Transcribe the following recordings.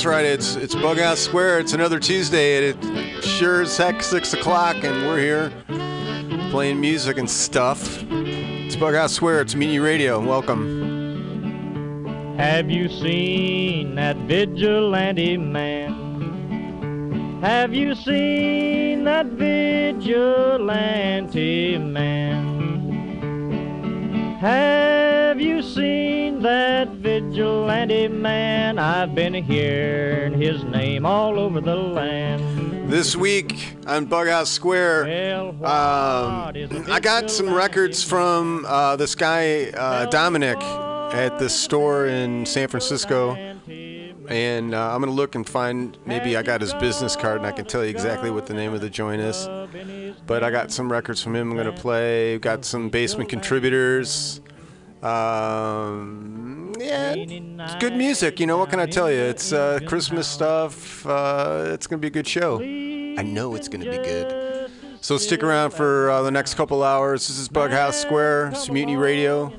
That's right. It's it's Bughouse Square. It's another Tuesday, and it sure as heck six o'clock, and we're here playing music and stuff. It's Bughouse Square. It's Mutiny Radio. Welcome. Have you seen that vigilante man? Have you seen that vigilante man? Have you seen that vigilante man? I've been hearing his name all over the land. This week on Bughouse Square, Well, um, what is a I got some records from uh, this guy uh, Dominic at this store in San Francisco, and uh, I'm gonna look and find. Maybe I got his business card, and I can tell you exactly what the name of the joint is. But I got some records from him. I'm gonna play. Got some basement contributors. Um, yeah, it's good music. You know what can I tell you? It's uh, Christmas stuff. Uh, it's gonna be a good show. I know it's gonna be good. So stick around for uh, the next couple hours. This is Bughouse Square, it's Mutiny Radio,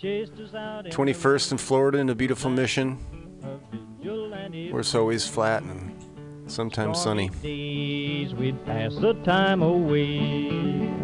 21st in Florida in a beautiful Mission, where it's always flat and sometimes sunny. We'd pass the time away.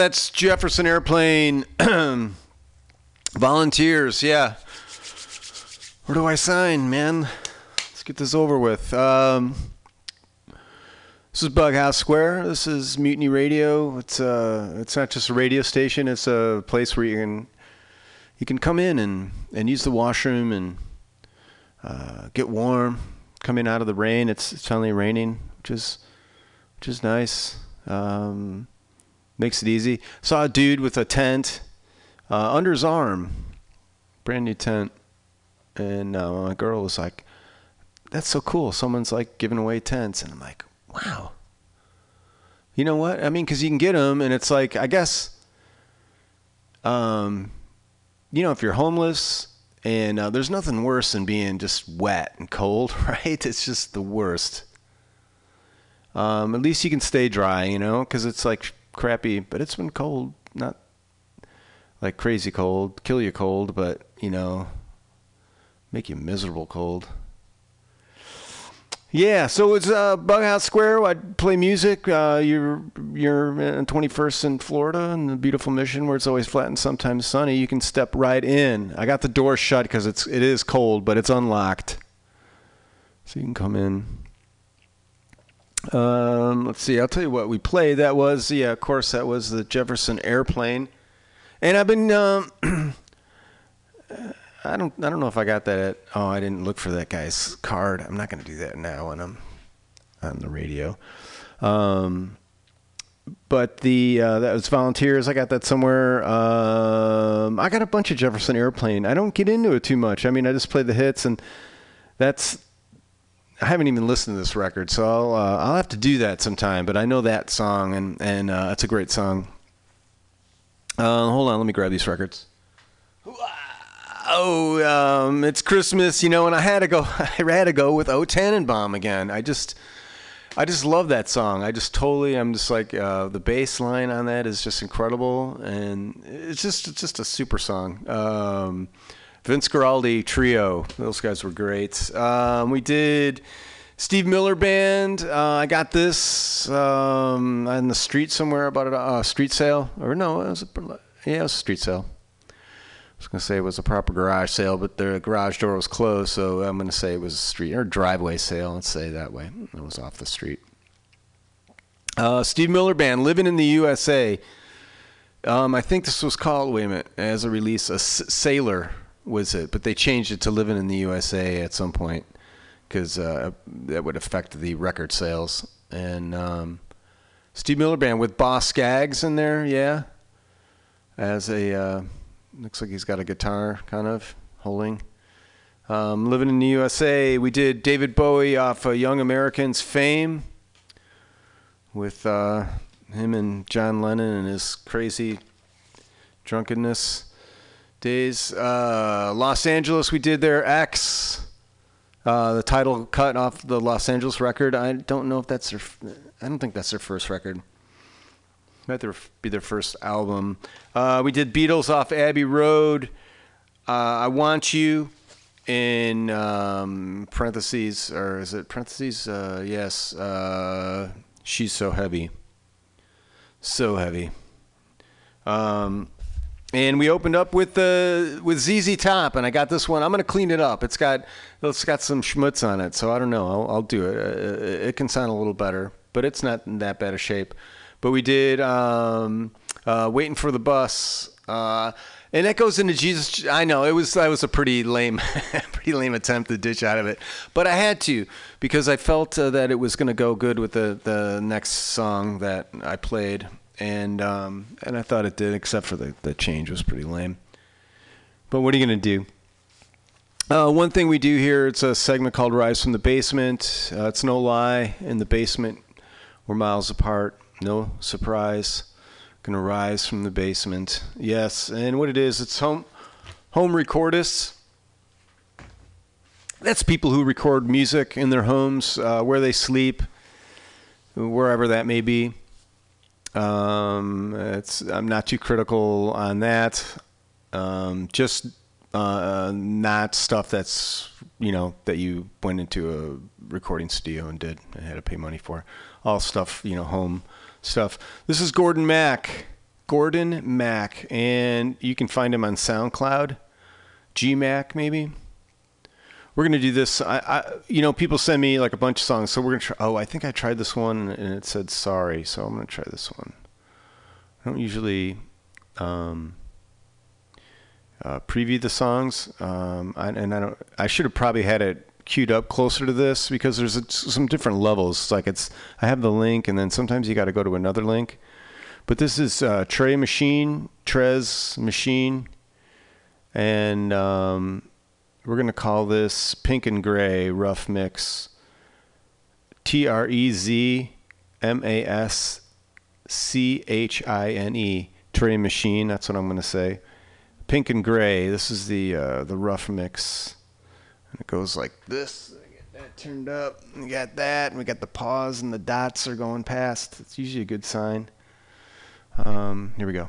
That's Jefferson Airplane. Volunteers, yeah. Where do I sign, man? Let's get this over with. Um, this is Bughouse Square. This is Mutiny Radio. It's uh, it's not just a radio station. It's a place where you can you can come in and, and use the washroom and uh, get warm. Come in out of the rain. It's, it's finally raining, which is which is nice. Um, makes it easy. Saw a dude with a tent uh, under his arm, brand new tent, and uh, my girl was like, "That's so cool! Someone's like giving away tents," and I'm like, "Wow." You know what? I mean, because you can get them, and it's like I guess, um, you know, if you're homeless. And uh, there's nothing worse than being just wet and cold, right? It's just the worst. Um, at least you can stay dry, you know, because it's like crappy, but it's been cold, not like crazy cold, kill you cold, but you know, make you miserable cold. Yeah, so it's uh, Bughouse Square. I play music. Uh, you're you're in 21st in Florida in the beautiful Mission where it's always flat and sometimes sunny. You can step right in. I got the door shut because it's it is cold, but it's unlocked, so you can come in. Um, let's see. I'll tell you what we played. That was yeah, of course, that was the Jefferson Airplane, and I've been. Um, I don't. I don't know if I got that. At, oh, I didn't look for that guy's card. I'm not going to do that now when I'm on the radio. Um, but the uh, that was volunteers. I got that somewhere. Um, I got a bunch of Jefferson Airplane. I don't get into it too much. I mean, I just play the hits, and that's I haven't even listened to this record, so I'll uh, I'll have to do that sometime. But I know that song, and and uh, it's a great song. Uh, hold on, let me grab these records. Oh, um, it's Christmas, you know, and I had to go. I had to go with O Tannenbaum again. I just, I just love that song. I just totally, I'm just like uh, the bass line on that is just incredible, and it's just, it's just a super song. Um, Vince Guaraldi trio. Those guys were great. Um, we did Steve Miller Band. Uh, I got this um, the street somewhere about a uh, street sale. Or no, it was a, yeah, it was a street sale. I was going to say it was a proper garage sale, but the garage door was closed, so I'm going to say it was a street or driveway sale. Let's say that way. It was off the street. Uh, Steve Miller Band, Living in the USA. Um, I think this was called, wait a minute, as a release, a S- Sailor was it, but they changed it to Living in the USA at some point because uh, that would affect the record sales. And um, Steve Miller Band with Boz Scaggs in there, yeah, as a uh, looks like he's got a guitar kind of holding. Um, Living in the USA, we did David Bowie off Young Americans Fame with uh, him and John Lennon and his crazy drunkenness days. Uh, Los Angeles, we did their X, uh, the title cut off the Los Angeles record. I don't know if that's their. I don't think that's their first record. Might be their first album. Uh, we did Beatles off Abbey Road. Uh, I Want You in um, parentheses, or is it parentheses? Uh, yes. Uh, she's so heavy. So heavy. Um, and we opened up with uh, with ZZ Top, and I got this one. I'm gonna clean it up. It's got it's got some schmutz on it, so I don't know. I'll, I'll do it. Uh, it can sound a little better, but it's not in that bad a shape. But we did um, uh, waiting for the bus, uh, and that goes into Jesus. I know it was that was a pretty lame, pretty lame attempt to ditch out of it, but I had to because I felt uh, that it was gonna go good with the the next song that I played and um, and I thought it did, except for the the change was pretty lame. But what are you gonna do? Uh, one thing we do here, it's a segment called Rise from the Basement. Uh, it's no lie. In the basement, we're miles apart. No surprise. Gonna rise from the basement. Yes, and what it is, it's home home recordists. That's people who record music in their homes, uh, where they sleep, wherever that may be. Um, it's I'm not too critical on that. Um, just uh, not stuff that's you know that you went into a recording studio and did and had to pay money for. All stuff you know home stuff. This is Gordon Mack. Gordon Mack, and you can find him on SoundCloud, GMac maybe. We're gonna do this. I, I, you know, people send me like a bunch of songs, so we're gonna try. Oh, I think I tried this one and it said sorry, so I'm gonna try this one. I don't usually um, uh, preview the songs, um, I, and I don't. I should have probably had it queued up closer to this because there's a, some different levels. Like it's, I have the link, and then sometimes you got to go to another link. But this is uh, Trey Machine, Trez Machine, and um, we're gonna call this Pink and Gray Rough Mix. T R E Z M A S C H I N E. Trey Machine. That's what I'm gonna say. Pink and Gray. This is the uh, the rough mix. And it goes like this. I get that turned up. We got that. And we got the pause and the dots are going past. It's usually a good sign. Um, here we go.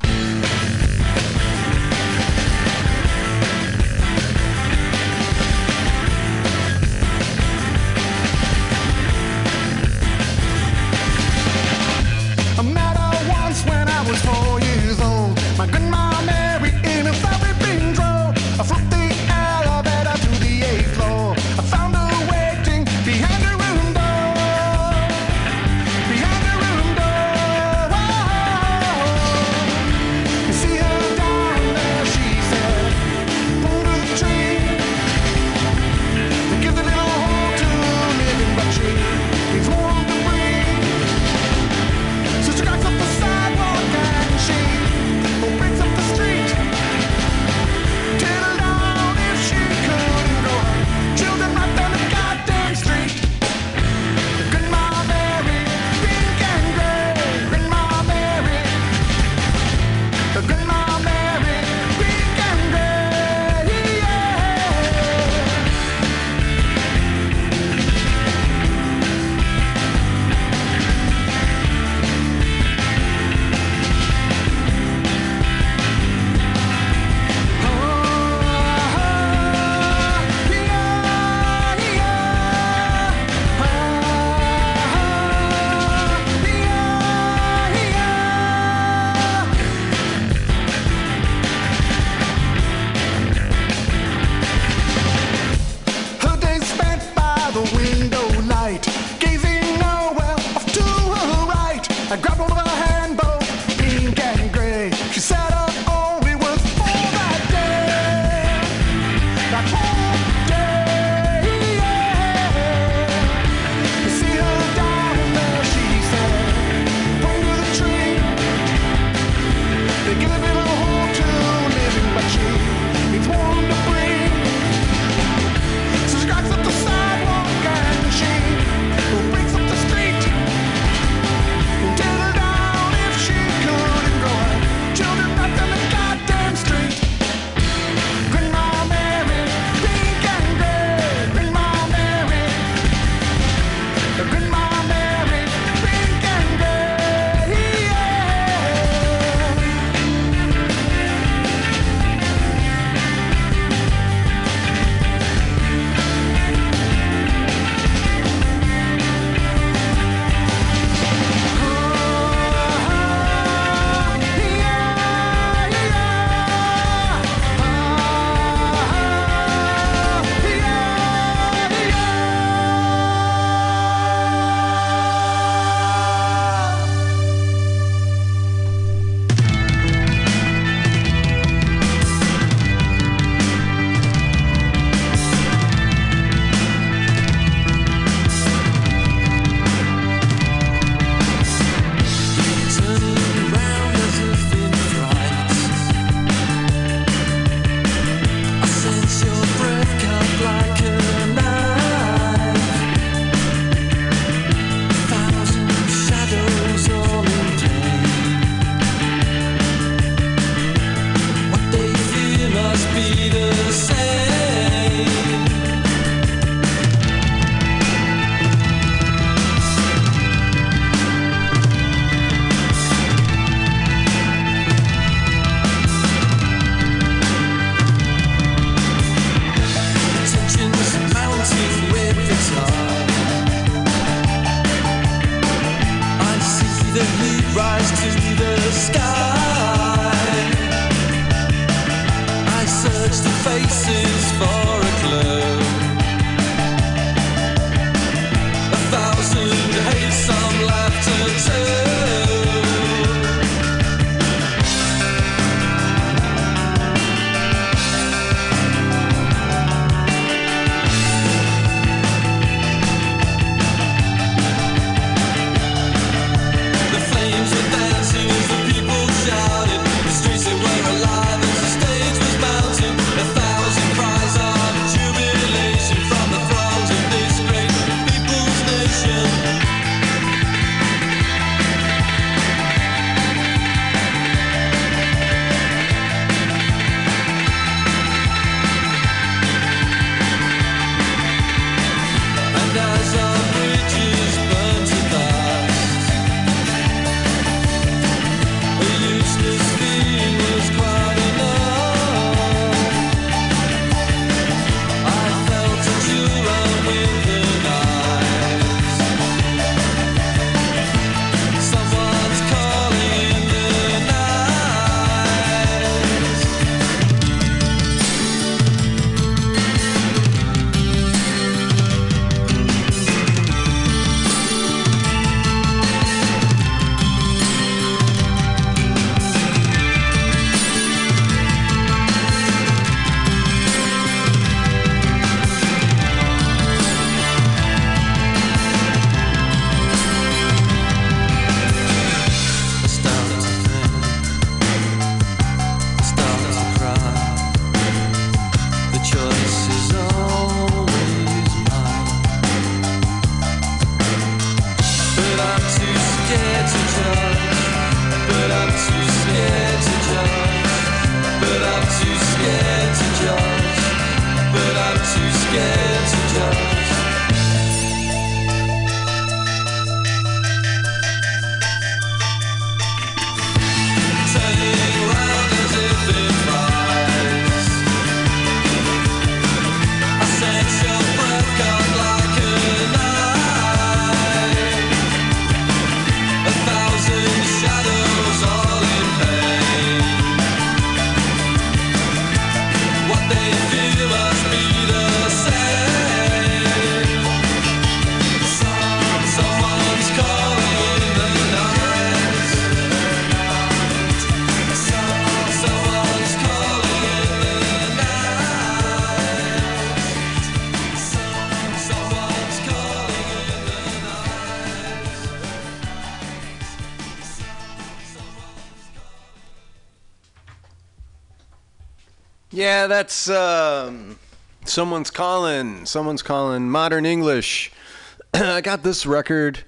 Someone's calling. Someone's calling. Modern English. I got this record.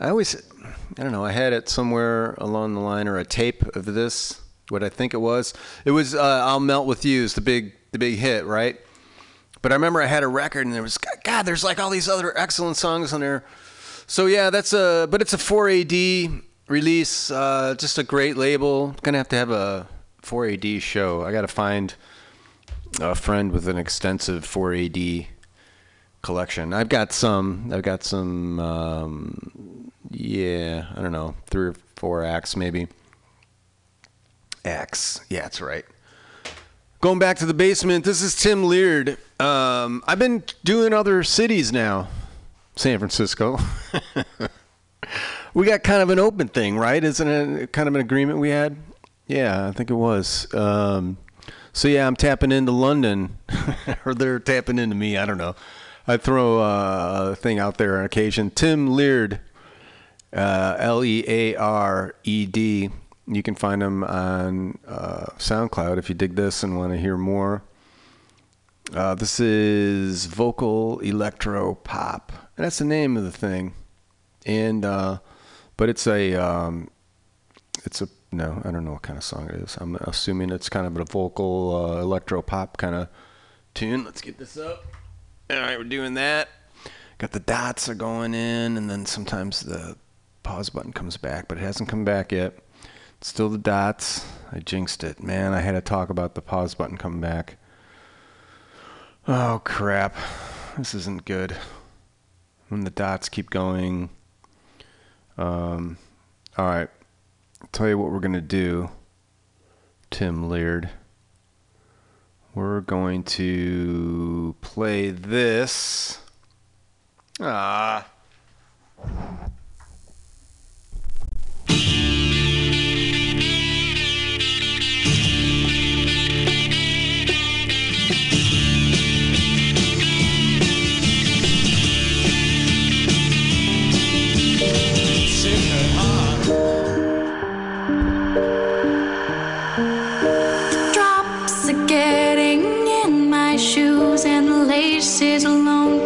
I always, I don't know. I had it somewhere along the line or a tape of this. What I think it was. It was uh, "I'll Melt with You" is the big, the big hit, right? But I remember I had a record and there was God. There's like all these other excellent songs on there. So yeah, that's a. But it's a 4AD release. Uh, just a great label. Gonna have to have a 4AD show. I got to find a friend with an extensive 4AD collection. I've got some. I've got some. Um, yeah, I don't know, three or four acts maybe. Acts. Yeah, that's right. Going back to the basement. This is Tim Leared. Um, I've been doing other cities now. San Francisco. we got kind of an open thing, right? Isn't it kind of an agreement we had? Yeah, I think it was. Um, so yeah, I'm tapping into London, or they're tapping into me. I don't know. I throw uh, a thing out there on occasion. Tim Leared, uh, L E A R E D. You can find him on uh, SoundCloud if you dig this and want to hear more. Uh, this is vocal electro pop. That's the name of the thing. And uh, but it's a um, it's a no, I don't know what kind of song it is. I'm assuming it's kind of a vocal uh, electro pop kind of tune. Let's get this up. All right, we're doing that. Got the dots are going in, and then sometimes the pause button comes back, but it hasn't come back yet. It's still the dots. I jinxed it, man. I had to talk about the pause button coming back. Oh crap, this isn't good. When the dots keep going. Um, all right. Tell you what we're going to do, Tim Leared. We're going to play this. Ah. And laces alone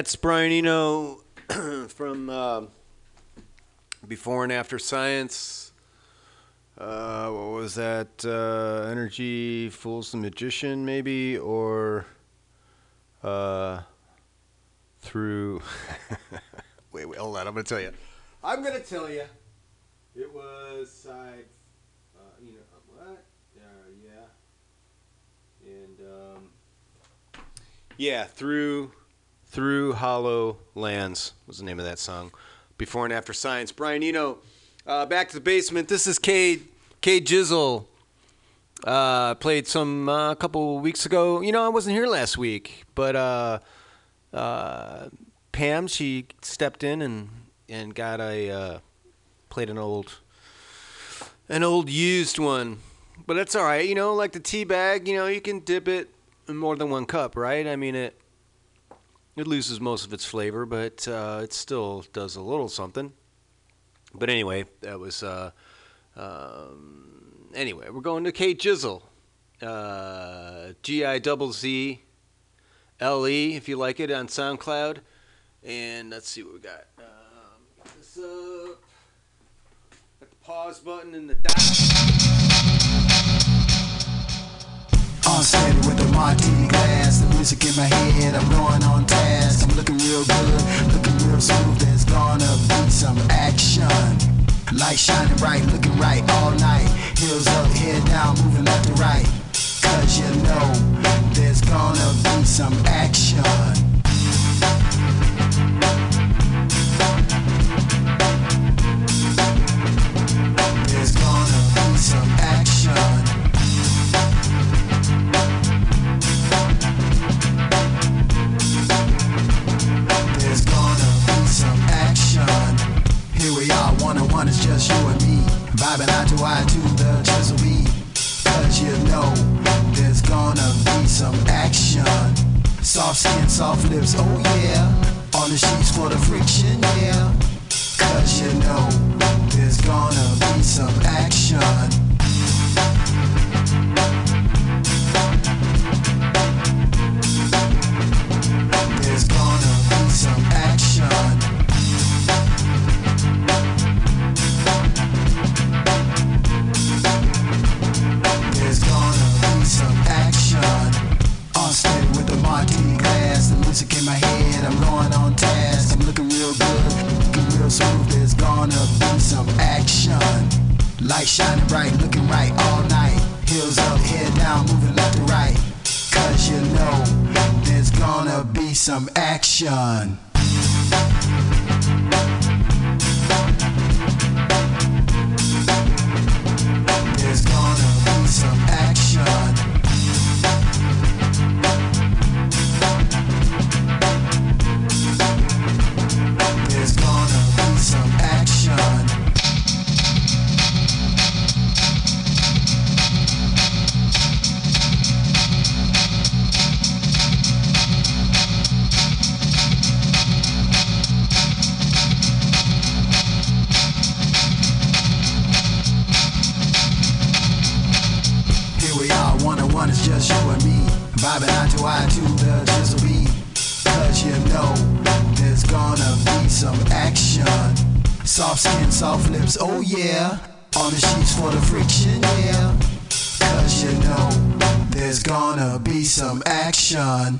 that's Brian Eno from uh, Before and After Science. Uh, what was that? Uh, Energy Fools the Magician, maybe? Or uh, through. wait, wait, hold on. I'm going to tell you. I'm going to tell you. It was side. Uh, you know, what? Uh, yeah. And, um, yeah, through through Hollow Lands was the name of that song. Before and after science. Brian Eno, uh, back to the basement. This is Cade Cade Gizzle. Uh, played some a uh, couple weeks ago. You know, I wasn't here last week, but uh, uh, Pam she stepped in and and got a uh, played an old an old used one. But that's all right. You know, like the tea bag. You know, you can dip it in more than one cup, right? I mean it it loses most of its flavor, but uh, it still does a little something. But anyway, that was. Uh, um, anyway, we're going to Kate Gizzle. Uh, G I double Z L E, if you like it, on SoundCloud. And let's see what we got. Um, get this up. Got the pause button and the dot. On with the martini glass, music in my head, I'm going on task. I'm looking real good, looking real smooth. There's gonna be some action. Light shining bright, looking right all night. Heels up, head down, moving left to right. Cause you know there's gonna be some action. On it's just you and me. Vibing eye to eye to the chisel beat. Cause you know there's gonna be some action. Soft skin, soft lips, oh yeah. On the sheets for the friction, yeah. Cause you know there's gonna be some action. Some action. Light shining bright, looking right all night. Heels up, head down, moving left to right. Cause you know there's gonna be some action. Vibing eye to eye to the chisel beat. Cause you know there's gonna be some action. Soft skin, soft lips, oh yeah. On the sheets for the friction, yeah. Cause you know there's gonna be some action.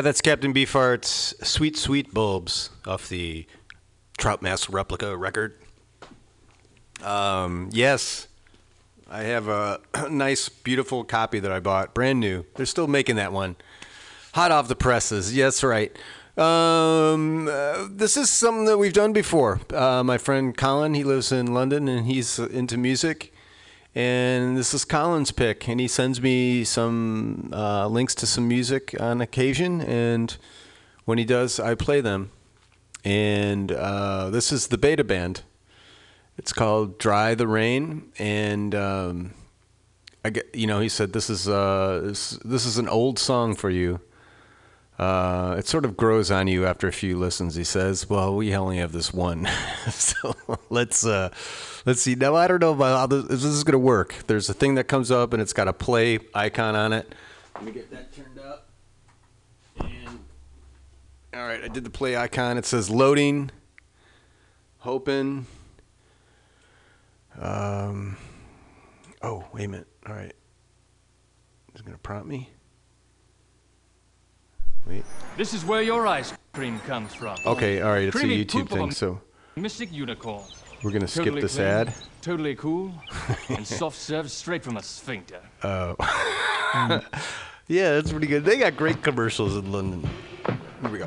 Yeah, that's Captain Beefheart's Sweet Sweet Bulbs off the Trout Mask Replica record. Um, yes, I have a nice, beautiful copy that I bought, brand new. They're still making that one. Hot off the presses. Yes, right. Um, uh, this is something that we've done before. Uh, my friend Colin, he lives in London and he's into music. And this is Colin's pick, and he sends me some uh, links to some music on occasion. And when he does, I play them. And uh, this is the beta band. It's called "Dry the Rain," and um, I get, you know, he said this is uh, this, this is an old song for you. Uh, it sort of grows on you after a few listens. He says, "Well, we only have this one, so let's uh, let's see." Now I don't know about how this, this is going to work. There's a thing that comes up and it's got a play icon on it. Let me get that turned up. And all right, I did the play icon. It says loading, hoping. Um, oh, wait a minute. All right, is it going to prompt me? Wait. This is where your ice cream comes from. Okay, all right, it's a YouTube thing, so Mystic unicorn. we're gonna skip Totally this clean, ad. Totally cool, and soft served straight from a sphincter. Oh. yeah, that's pretty good. They got great commercials in London. Here we go.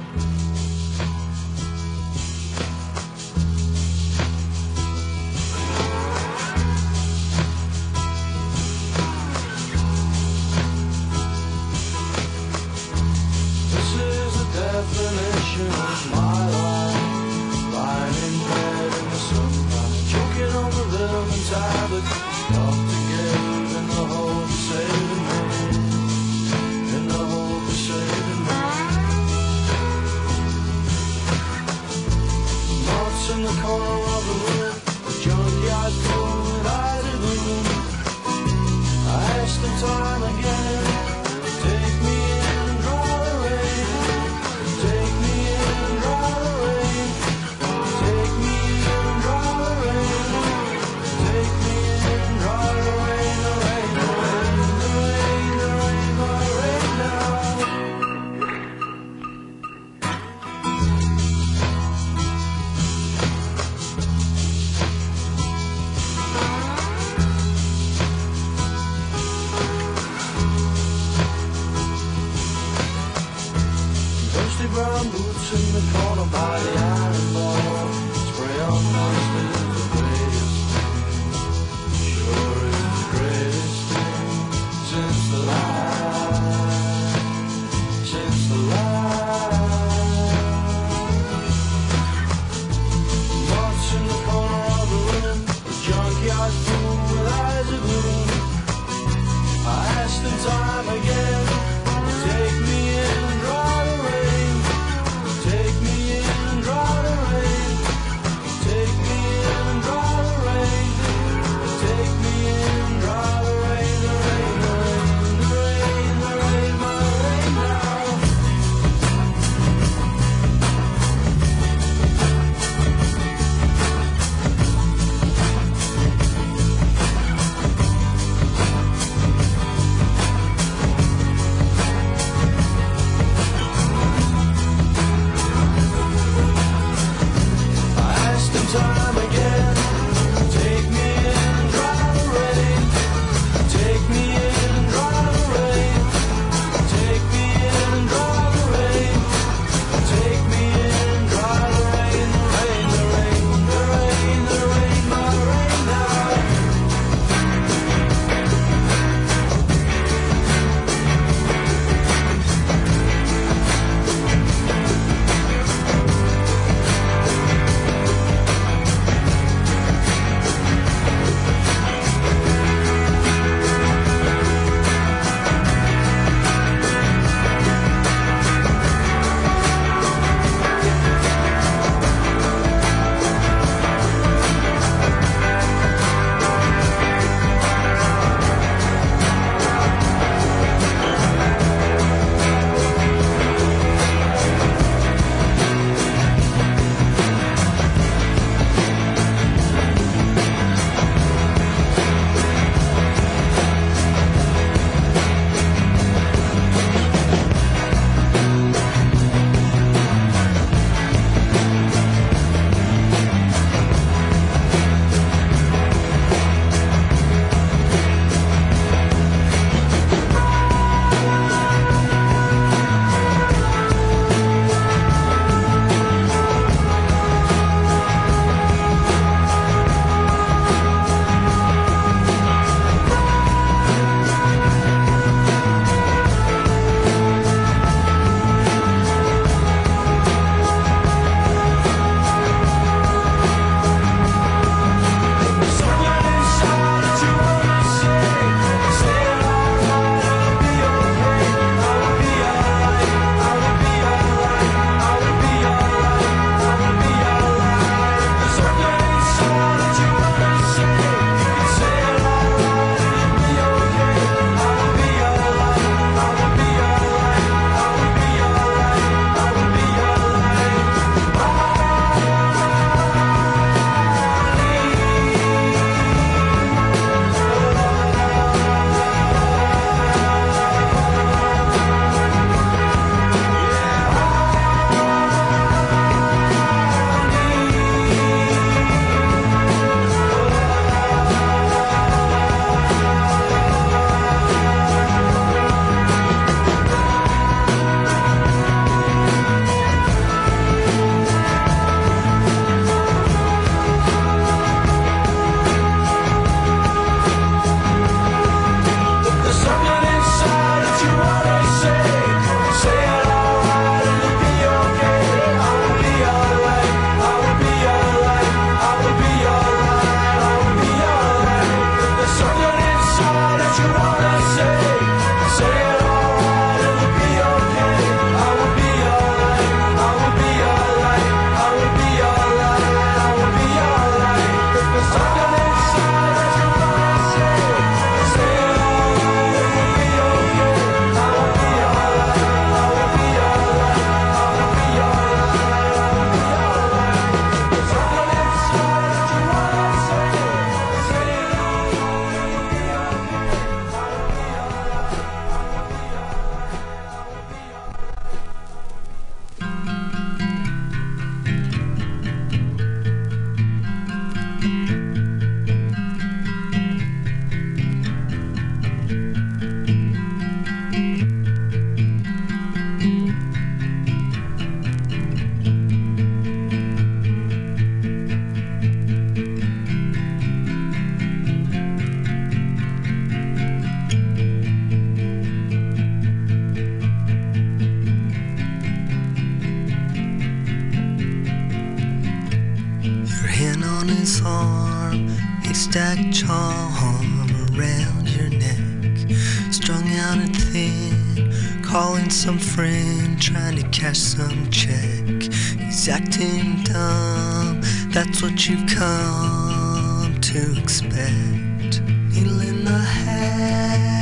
You've come to expect. Needle in the hay,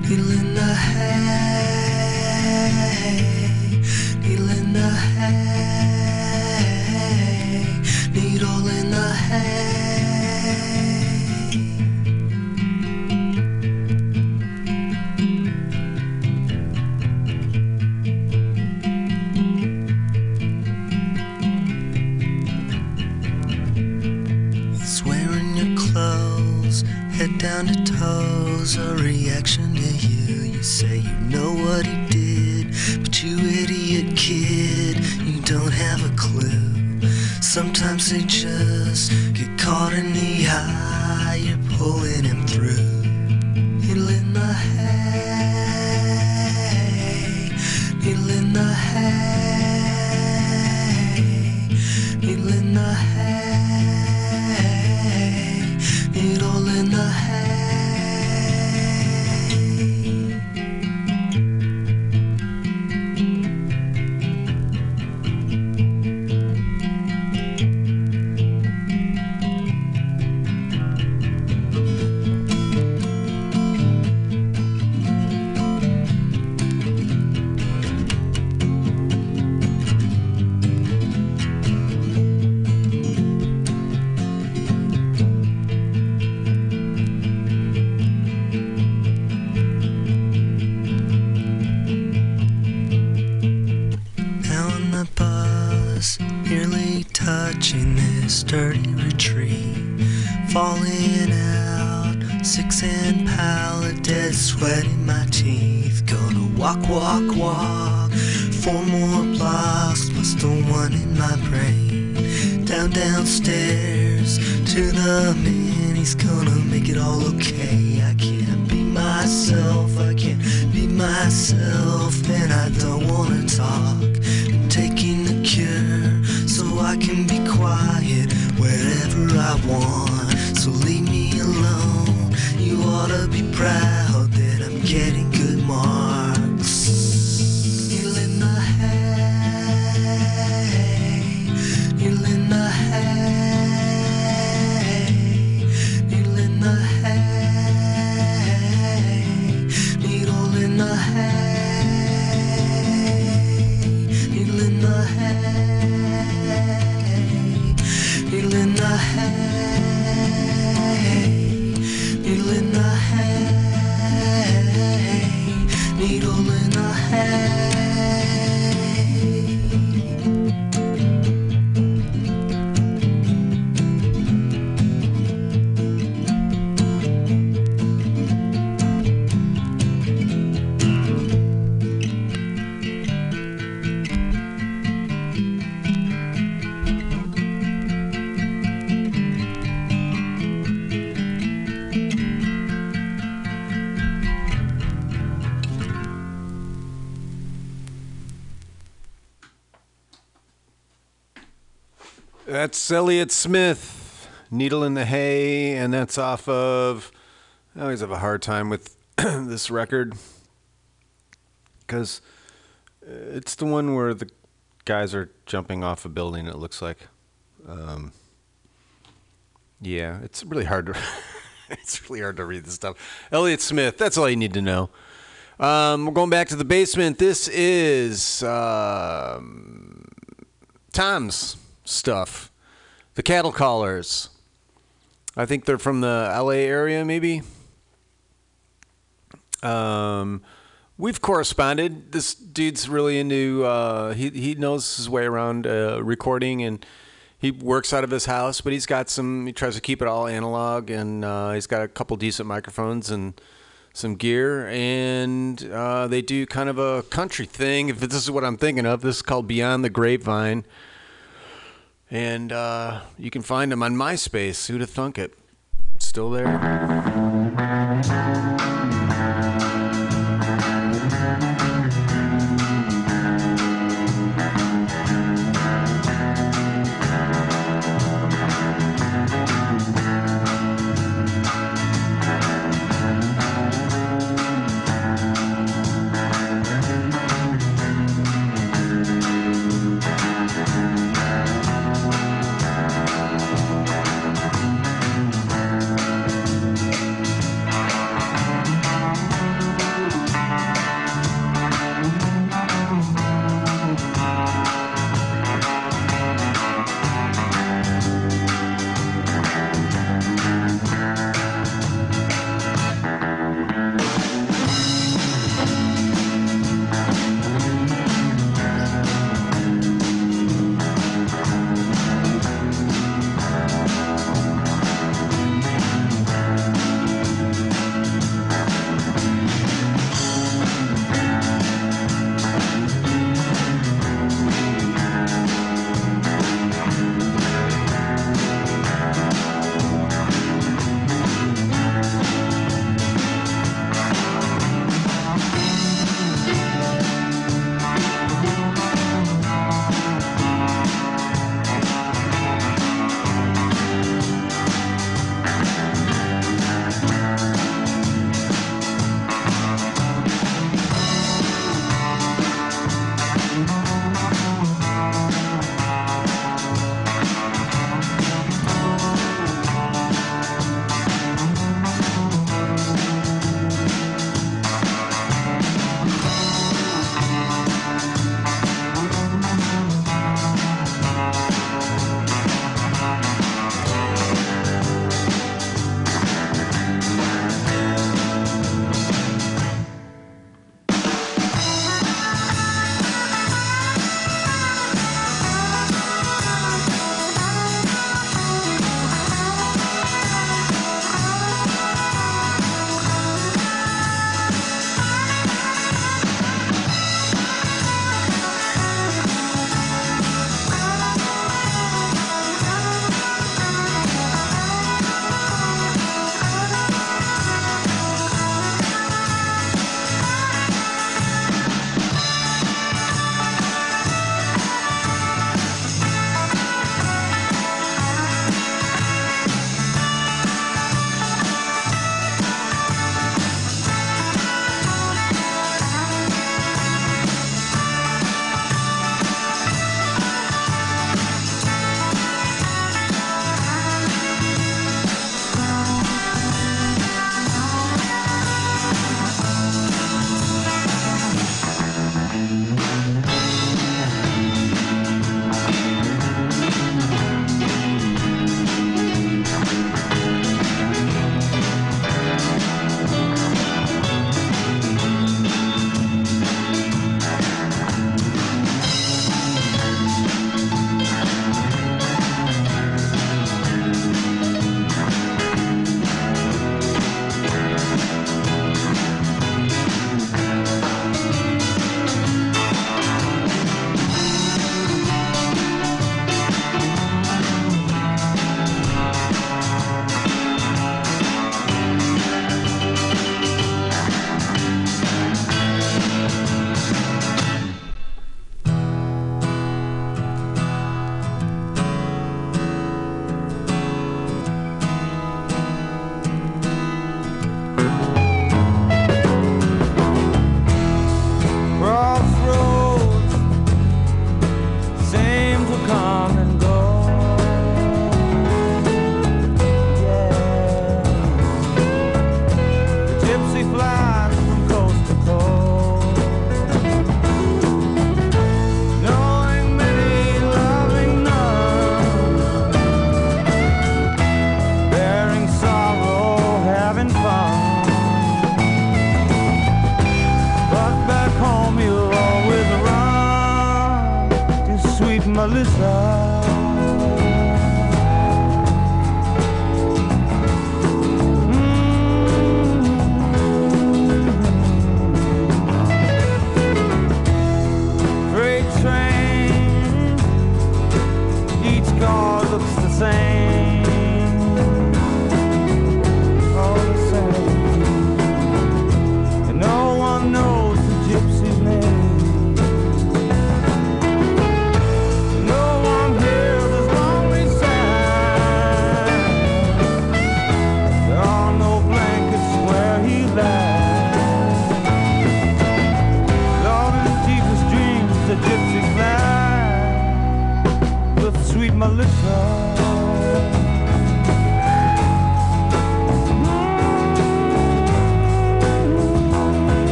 needle in the hay, needle in the hay, Elliott Smith, Needle in the Hay, and that's off of. I always have a hard time with this record because it's the one where the guys are jumping off a building. It looks like. Um, yeah, it's really hard to. it's really hard to read this stuff. Elliott Smith. That's all you need to know. Um, we're going back to the basement. This is um, Tom's stuff. The Cattle Callers. I think they're from the LA area, maybe. Um, we've corresponded. This dude's really into. Uh, he he knows his way around uh, recording, and he works out of his house. But he's got some. He tries to keep it all analog, and uh, he's got a couple decent microphones and some gear. And uh, they do kind of a country thing. If this is what I'm thinking of, this is called Beyond the Grapevine. And uh, you can find them on MySpace. Who'd have thunk it? Still there.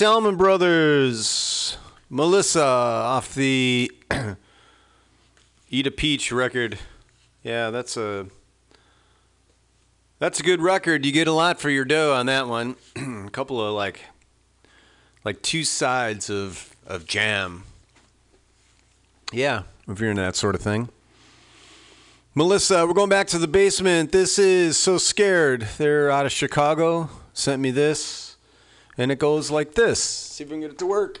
Allman Brothers. Melissa off the Eat a Peach record. Yeah, that's a that's a good record. You get a lot for your dough on that one. a couple of like like two sides of of jam. Yeah, if you're into that sort of thing. Melissa, we're going back to the basement. This is So Scared. They're out of Chicago. Sent me this. And it goes like this. See if we can get it to work.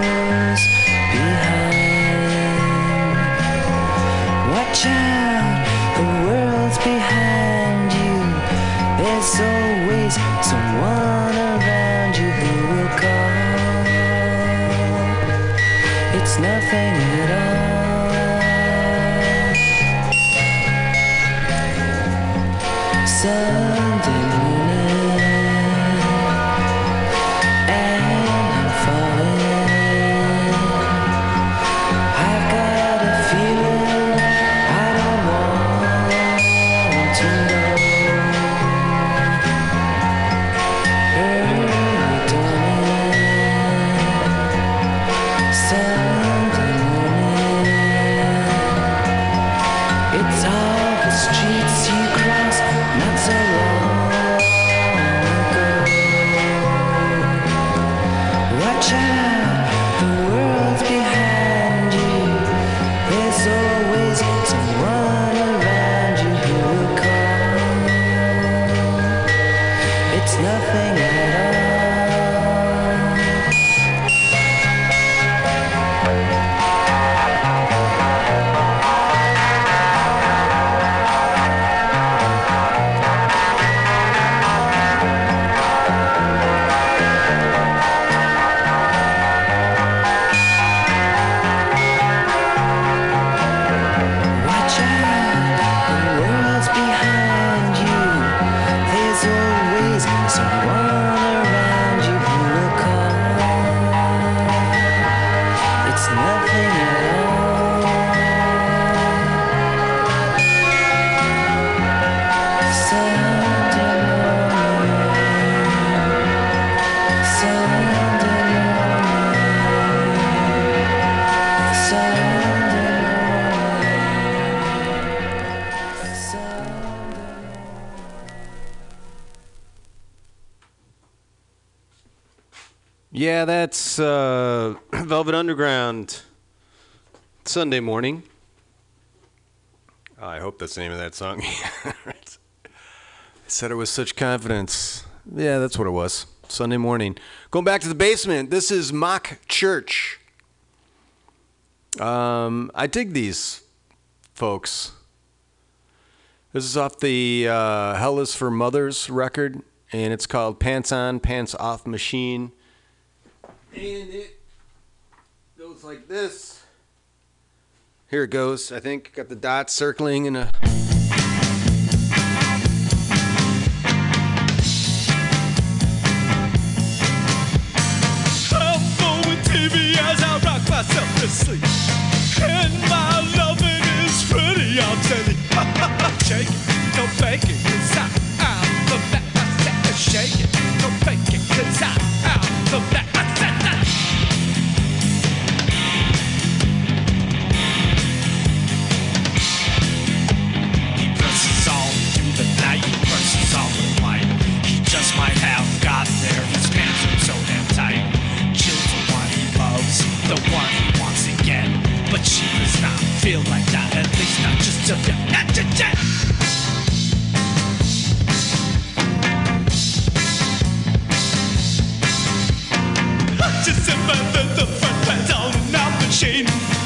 Sunday morning. I hope that's the name of that song. I said it with such confidence. Yeah, that's what it was. Sunday morning. Going back to the basement. This is Mock Church. Um, I dig these folks. This is off the uh, Hell is for Mothers record, and it's called Pants On, Pants Off Machine. And it goes like this. Here it goes. I think got the dots circling in a. And my loving is pretty. Shake it, don't fake it, cause I'm the back. I said, shake it, don't fake it, cause I'm the back. He just might have got there, his pants are so damn tight. Jill's the one he loves, the one he wants again. But she does not feel like that, at least not just till of the I just invented the front out machine.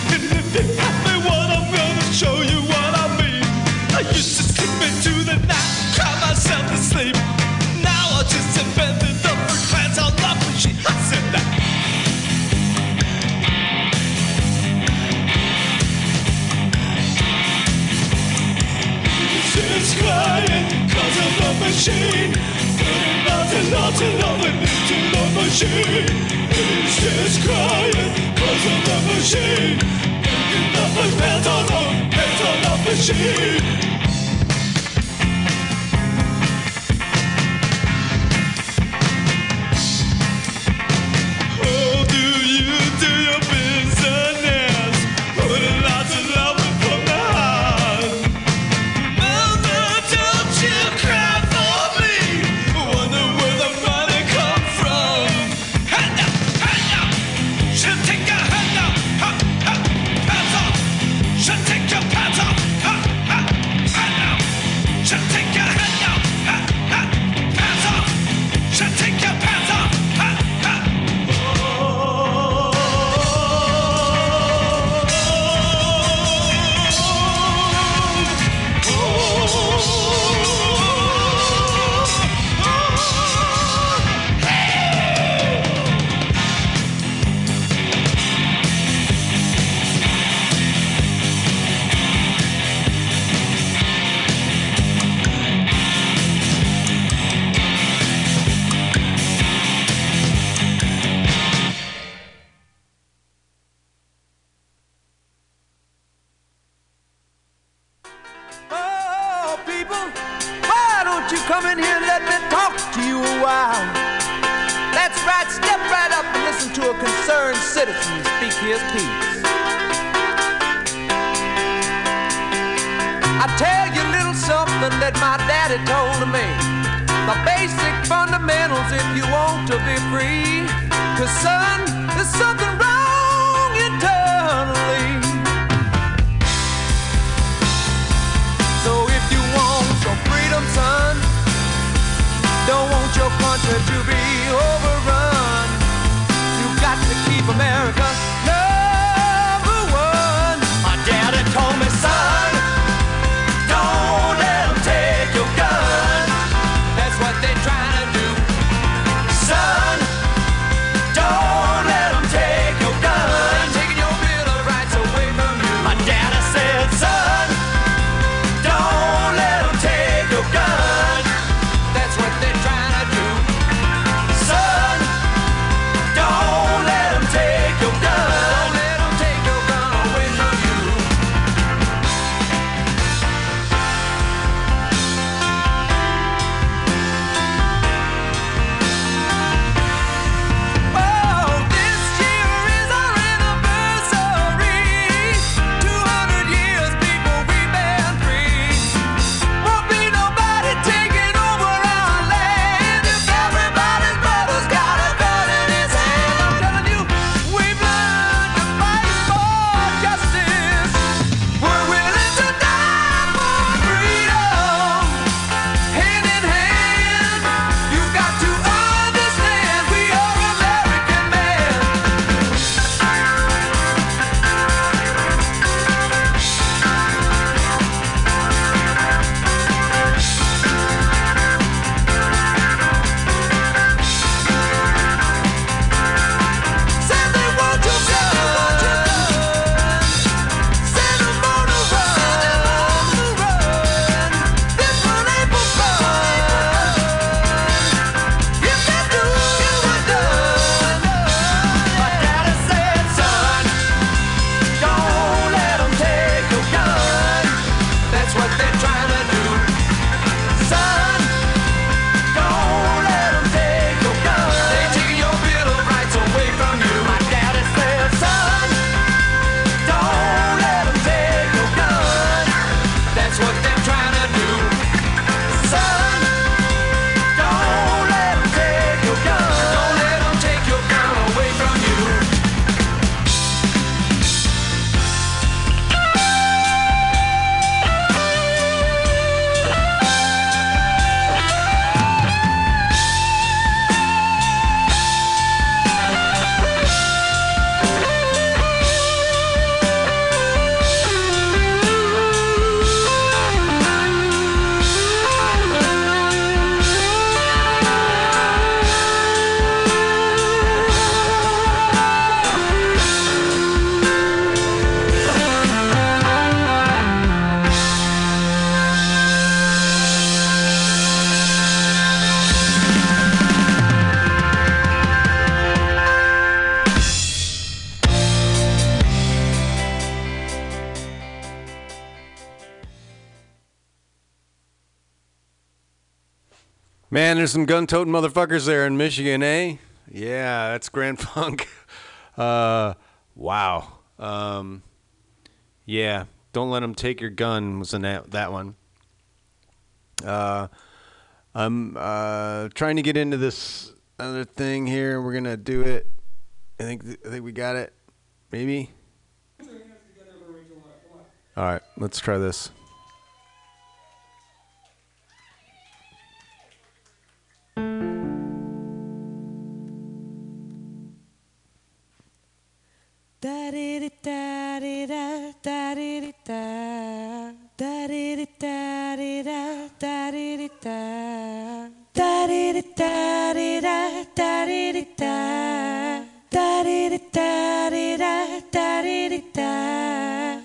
There's some gun toting motherfuckers there in Michigan, eh? Yeah, that's Grand Funk. Uh, wow. Um, yeah, don't let them take your gun was in that that one. Uh, I'm uh trying to get into this other thing here. We're gonna do it. I think I think we got it. Maybe. All right, let's try this. Da di di da di da da di di da da di di da di da da di di da da di di da di da da di di da da di di da di da da di di da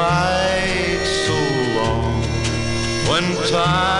night so long. When time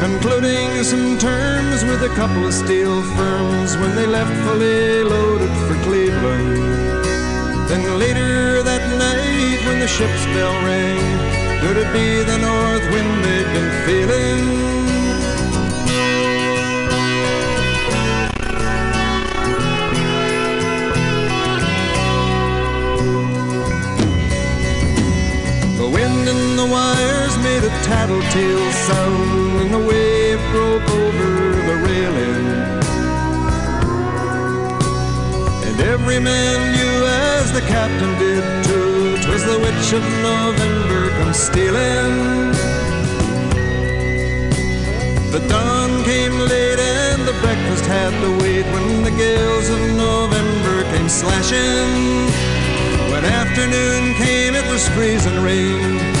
Concluding some terms with a couple of steel firms when they left fully loaded for Cleveland. Then later that night, when the ship's bell rang, could it be the north wind they'd been feeling? The wires made a tattletale sound, and the wave broke over the railing. And every man knew, as the captain did too, 'twas the witch of November come stealing. The dawn came late and the breakfast had to wait when the gales of November came slashing. When afternoon came, it was freezing rain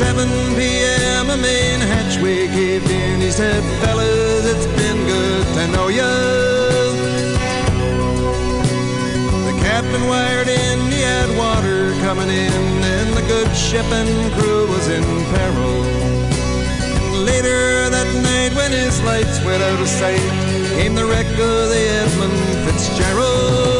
At 7 p.m., a main hatchway caved in. He said, Fellas, it's been good to know you. The captain wired in, he had water coming in, and the good ship and crew was in peril. And later that night, when his lights went out of sight, came the wreck of the Edmund Fitzgerald.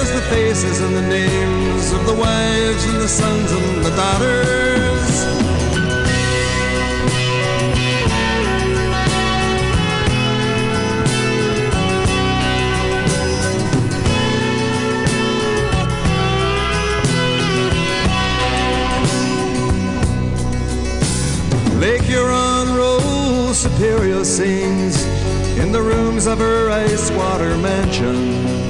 faces and the names of the wives and the sons and the daughters. Lake Huron rolls, Superior sings in the rooms of her ice water mansion.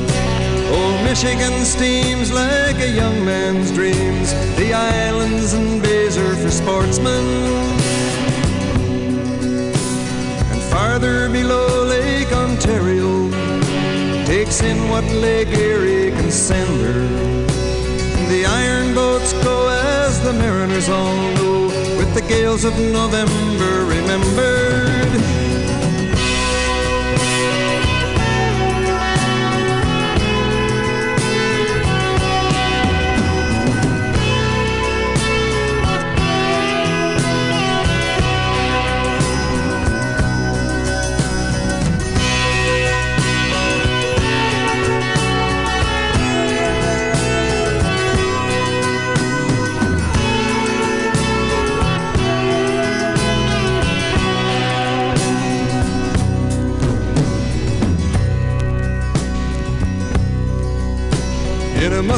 Old Michigan steams like a young man's dreams. The islands and bays are for sportsmen. And farther below Lake Ontario takes in what Lake Erie can send her. The iron boats go as the mariners all know, with the gales of November remembered.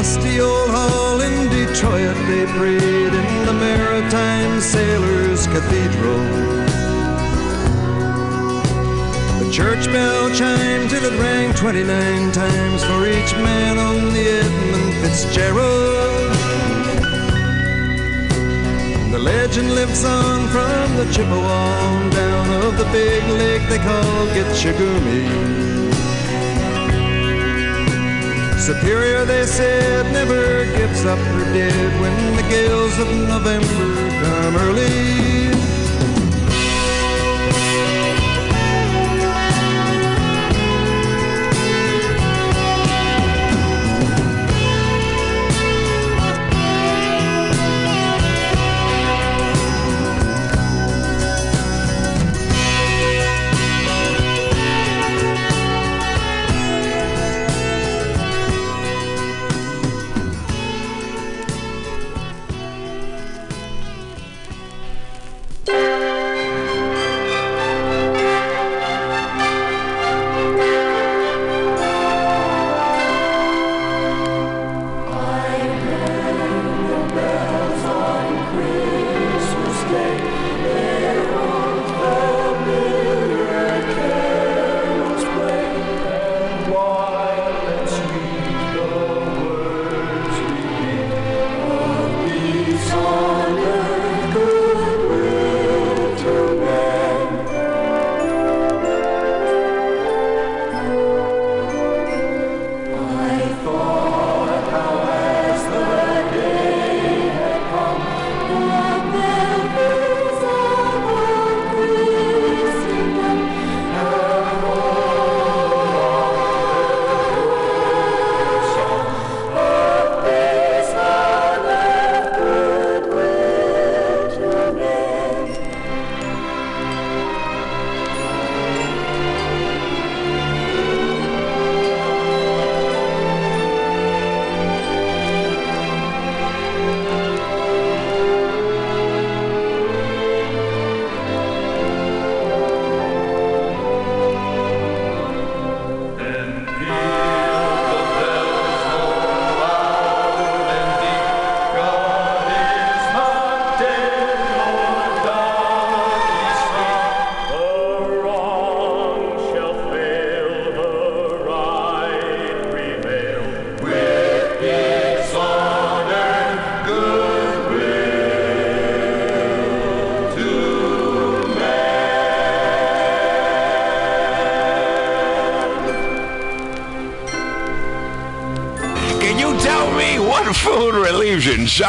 Musty old hall in Detroit, they prayed in the Maritime Sailors Cathedral. The church bell chimed till it rang 29 times for each man on the Edmund Fitzgerald. The legend lives on from the Chippewa down of the big lake they call Gitche Gumee. Superior, they said, never gives up her dead when the gales of November come early.